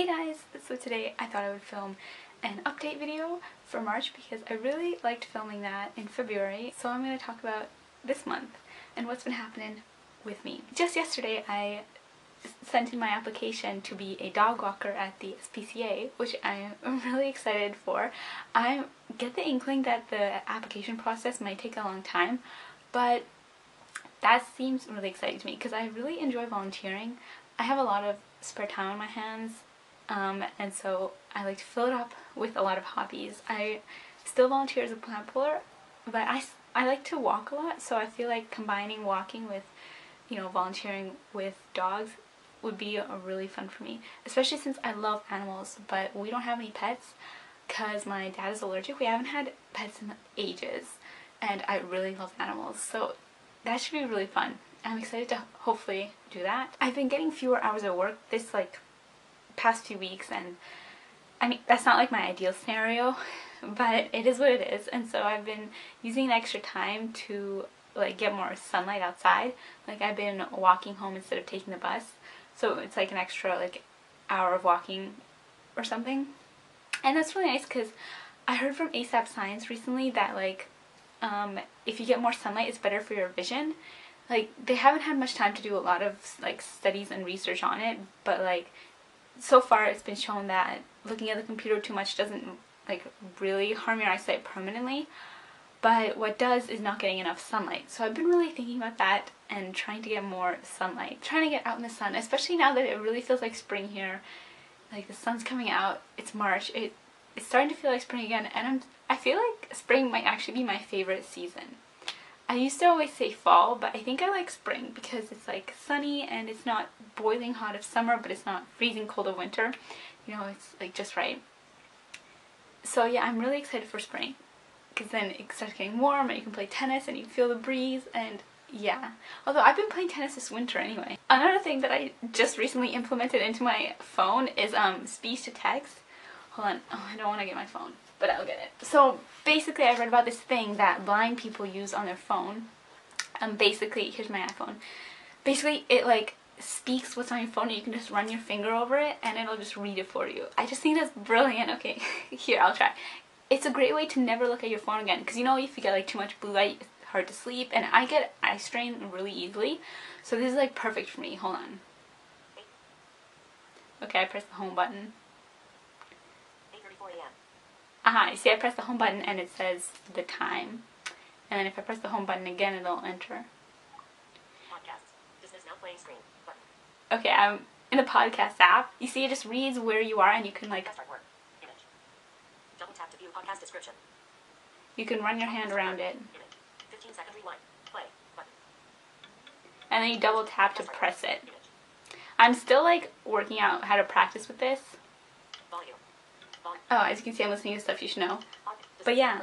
Hey guys! So today I thought I would film an update video for March because I really liked filming that in February. So I'm going to talk about this month and what's been happening with me. Just yesterday I sent in my application to be a dog walker at the SPCA, which I am really excited for. I get the inkling that the application process might take a long time, but that seems really exciting to me because I really enjoy volunteering. I have a lot of spare time on my hands um, and so I like to fill it up with a lot of hobbies. I still volunteer as a plant puller, but I, I like to walk a lot, so I feel like combining walking with, you know, volunteering with dogs would be really fun for me, especially since I love animals, but we don't have any pets because my dad is allergic. We haven't had pets in ages, and I really love animals, so that should be really fun. I'm excited to hopefully do that. I've been getting fewer hours of work this like past few weeks and I mean that's not like my ideal scenario but it is what it is and so I've been using the extra time to like get more sunlight outside. Like I've been walking home instead of taking the bus so it's like an extra like hour of walking or something. And that's really nice because I heard from ASAP Science recently that like um, if you get more sunlight it's better for your vision. Like they haven't had much time to do a lot of like studies and research on it but like so far it's been shown that looking at the computer too much doesn't like really harm your eyesight permanently but what does is not getting enough sunlight. So I've been really thinking about that and trying to get more sunlight trying to get out in the sun especially now that it really feels like spring here. Like the sun's coming out it's March it it's starting to feel like spring again and I'm I feel like spring might actually be my favorite season I used to always say fall, but I think I like spring because it's like sunny and it's not boiling hot of summer, but it's not freezing cold of winter. You know, it's like just right. So yeah, I'm really excited for spring because then it starts getting warm and you can play tennis and you feel the breeze and yeah. Although I've been playing tennis this winter anyway. Another thing that I just recently implemented into my phone is um, speech to text. Hold on. Oh, I don't want to get my phone but I'll get it. So basically I read about this thing that blind people use on their phone. And um, basically, here's my iPhone. Basically it like speaks what's on your phone and you can just run your finger over it and it'll just read it for you. I just think that's brilliant. Okay, here I'll try. It's a great way to never look at your phone again because you know if you get like too much blue light it's hard to sleep and I get eye strain really easily. So this is like perfect for me. Hold on. Okay, I press the home button. Aha, you see I press the home button and it says the time. And then if I press the home button again, it'll enter. Podcast. Business now playing screen. Button. Okay, I'm in the podcast app. You see it just reads where you are and you can like... Double tap to view podcast description. You can run your hand around it. 15 second rewind. Play. Button. And then you double tap to press it. I'm still like working out how to practice with this. Volume. Oh, as you can see, I'm listening to stuff you should know. But yeah.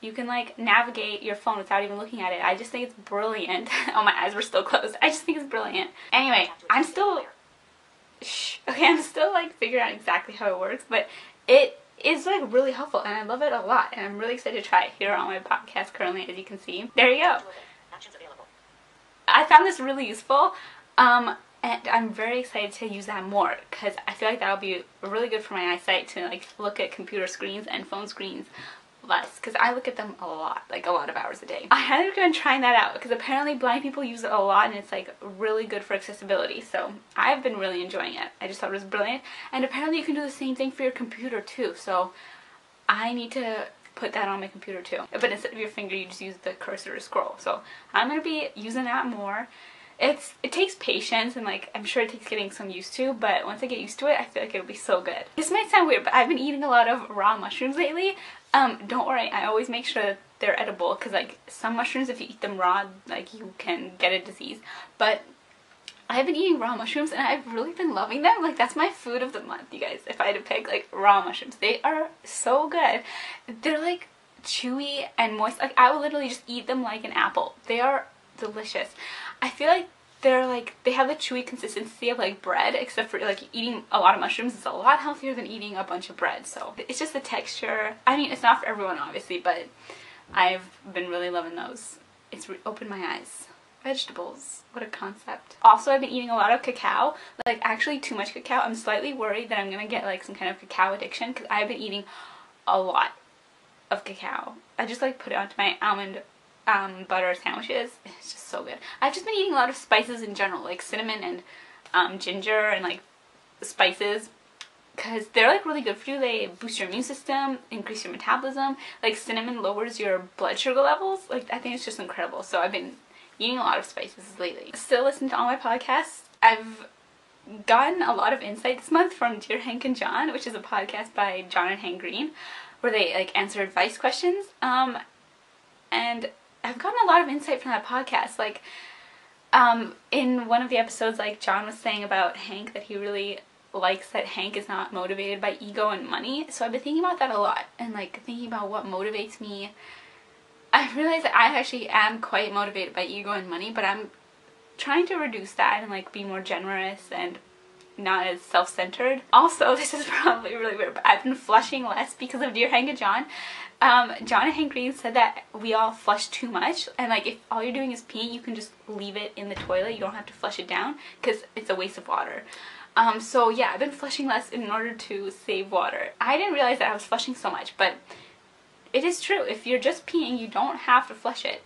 You can like navigate your phone without even looking at it. I just think it's brilliant. oh, my eyes were still closed. I just think it's brilliant. Anyway, I'm still... Shh. Okay, I'm still like figuring out exactly how it works, but it is like really helpful and I love it a lot and I'm really excited to try it here on my podcast currently as you can see. There you go. I found this really useful. Um, and I'm very excited to use that more because I feel like that'll be really good for my eyesight to like look at computer screens and phone screens less because I look at them a lot, like a lot of hours a day. I highly recommend trying that out because apparently blind people use it a lot and it's like really good for accessibility. So I've been really enjoying it. I just thought it was brilliant. And apparently you can do the same thing for your computer too. So I need to put that on my computer too. But instead of your finger, you just use the cursor to scroll. So I'm going to be using that more it's it takes patience and like I'm sure it takes getting some used to but once I get used to it I feel like it'll be so good. This might sound weird but I've been eating a lot of raw mushrooms lately. Um, don't worry I always make sure that they're edible because like some mushrooms if you eat them raw like you can get a disease but I've been eating raw mushrooms and I've really been loving them. Like that's my food of the month, you guys. If I had to pick like raw mushrooms, they are so good. They're like chewy and moist. Like I will literally just eat them like an apple. They are delicious. I feel like they're like they have the chewy consistency of like bread except for like eating a lot of mushrooms is a lot healthier than eating a bunch of bread so it's just the texture I mean it's not for everyone obviously but I've been really loving those it's opened my eyes vegetables. What a concept. Also, I've been eating a lot of cacao, like actually too much cacao. I'm slightly worried that I'm gonna get like some kind of cacao addiction because I've been eating a lot of cacao. I just like put it onto my almond um, butter sandwiches. It's just so good. I've just been eating a lot of spices in general, like cinnamon and um, ginger and like spices because they're like really good for you. They boost your immune system, increase your metabolism. Like cinnamon lowers your blood sugar levels. Like I think it's just incredible. So I've been eating a lot of spices lately. Still listen to all my podcasts. I've gotten a lot of insight this month from Dear Hank and John, which is a podcast by John and Hank Green, where they like answer advice questions. Um, and I've gotten a lot of insight from that podcast. Like, um, in one of the episodes, like John was saying about Hank that he really likes that Hank is not motivated by ego and money. So I've been thinking about that a lot and like thinking about what motivates me. I realize that I actually am quite motivated by ego and money, but I'm trying to reduce that and like be more generous and not as self-centered. Also, this is probably really weird, but I've been flushing less because of Dear Hank and John. Um, John and Hank Green said that we all flush too much, and like if all you're doing is peeing, you can just leave it in the toilet. You don't have to flush it down because it's a waste of water. Um, so yeah, I've been flushing less in order to save water. I didn't realize that I was flushing so much, but it is true. If you're just peeing, you don't have to flush it.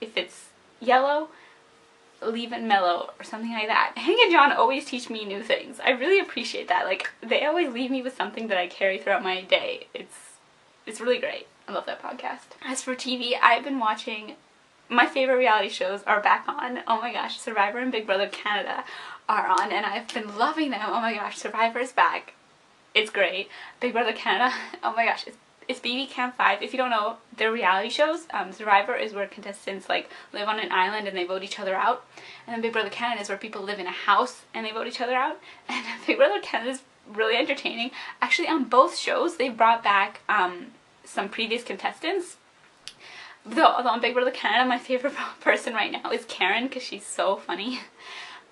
If it's yellow, leave it mellow or something like that. Hank and John always teach me new things. I really appreciate that. Like they always leave me with something that I carry throughout my day. It's it's really great. I love that podcast. As for TV, I've been watching my favorite reality shows are back on. Oh my gosh, Survivor and Big Brother Canada are on and I've been loving them. Oh my gosh, Survivor is back. It's great. Big Brother Canada, oh my gosh, it's, it's BB Can 5. If you don't know, they're reality shows. Um, Survivor is where contestants like live on an island and they vote each other out. And then Big Brother Canada is where people live in a house and they vote each other out. And Big Brother Canada is really entertaining. Actually, on both shows, they brought back um, some previous contestants. Though on Big Brother Canada, my favorite person right now is Karen because she's so funny.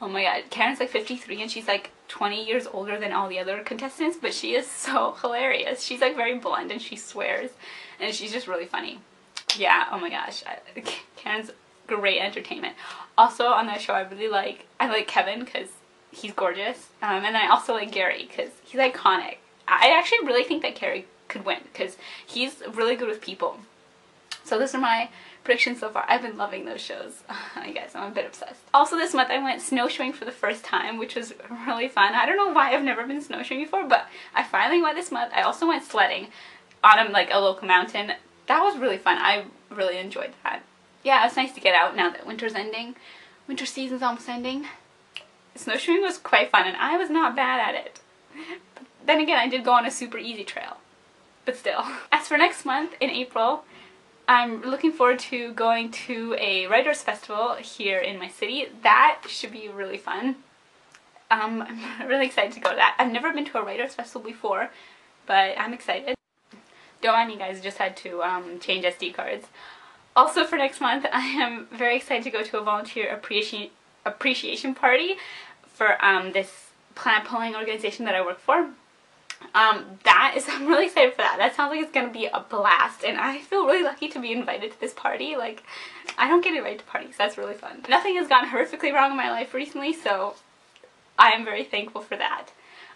Oh my god, Karen's like 53 and she's like 20 years older than all the other contestants, but she is so hilarious. She's like very blunt and she swears and she's just really funny. Yeah, oh my gosh, Karen's great entertainment. Also on that show I really like, I like Kevin because he's gorgeous um, and I also like Gary because he's iconic. I actually really think that Gary could win because he's really good with people. So those are my predictions so far. I've been loving those shows. I guess I'm a bit obsessed. Also this month I went snowshoeing for the first time, which was really fun. I don't know why I've never been snowshoeing before, but I finally went this month. I also went sledding on like a local mountain. That was really fun. I really enjoyed that. Yeah, it's nice to get out now that winter's ending. Winter season's almost ending. Snowshoeing was quite fun and I was not bad at it. But then again, I did go on a super easy trail. But still. As for next month, in April, I'm looking forward to going to a writers festival here in my city. That should be really fun. Um, I'm really excited to go to that. I've never been to a writers festival before, but I'm excited. Don't mind you guys, just had to um, change SD cards. Also for next month, I am very excited to go to a volunteer appreciation appreciation party for um, this plant pulling organization that I work for um, that is, I'm really excited for that. That sounds like it's to be a blast, and I feel really lucky to be invited to this party. Like, I don't get invited to parties, that's really fun. Nothing has gone horrifically wrong in my life recently, so I am very thankful for that.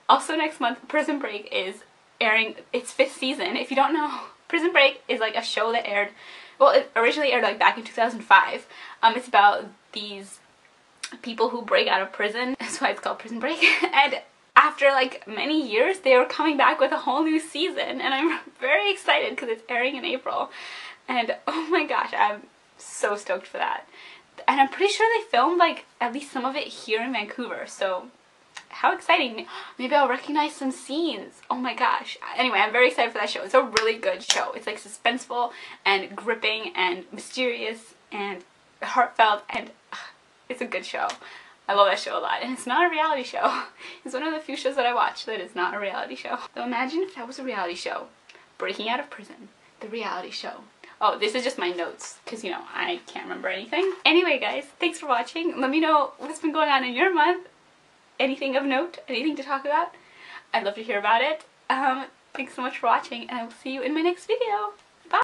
Also next month, Prison Break is airing its fifth season. If you don't know, Prison Break is like a show that aired, well, it originally aired like back in 2005. Um, it's about these people who break out of prison. That's why it's called Prison Break. and after like many years they are coming back with a whole new season and I'm very excited because it's airing in April. And oh my gosh I'm so stoked for that. And I'm pretty sure they filmed like at least some of it here in Vancouver so how exciting. Maybe I'll recognize some scenes. Oh my gosh. Anyway I'm very excited for that show. It's a really good show. It's like suspenseful and gripping and mysterious and heartfelt and it's a good show I love that show a lot, and it's not a reality show. It's one of the few shows that I watch that is not a reality show. So imagine if that was a reality show. Breaking out of prison. The reality show. Oh, this is just my notes, because, you know, I can't remember anything. Anyway, guys, thanks for watching. Let me know what's been going on in your month. Anything of note? Anything to talk about? I'd love to hear about it. Um, thanks so much for watching, and I will see you in my next video.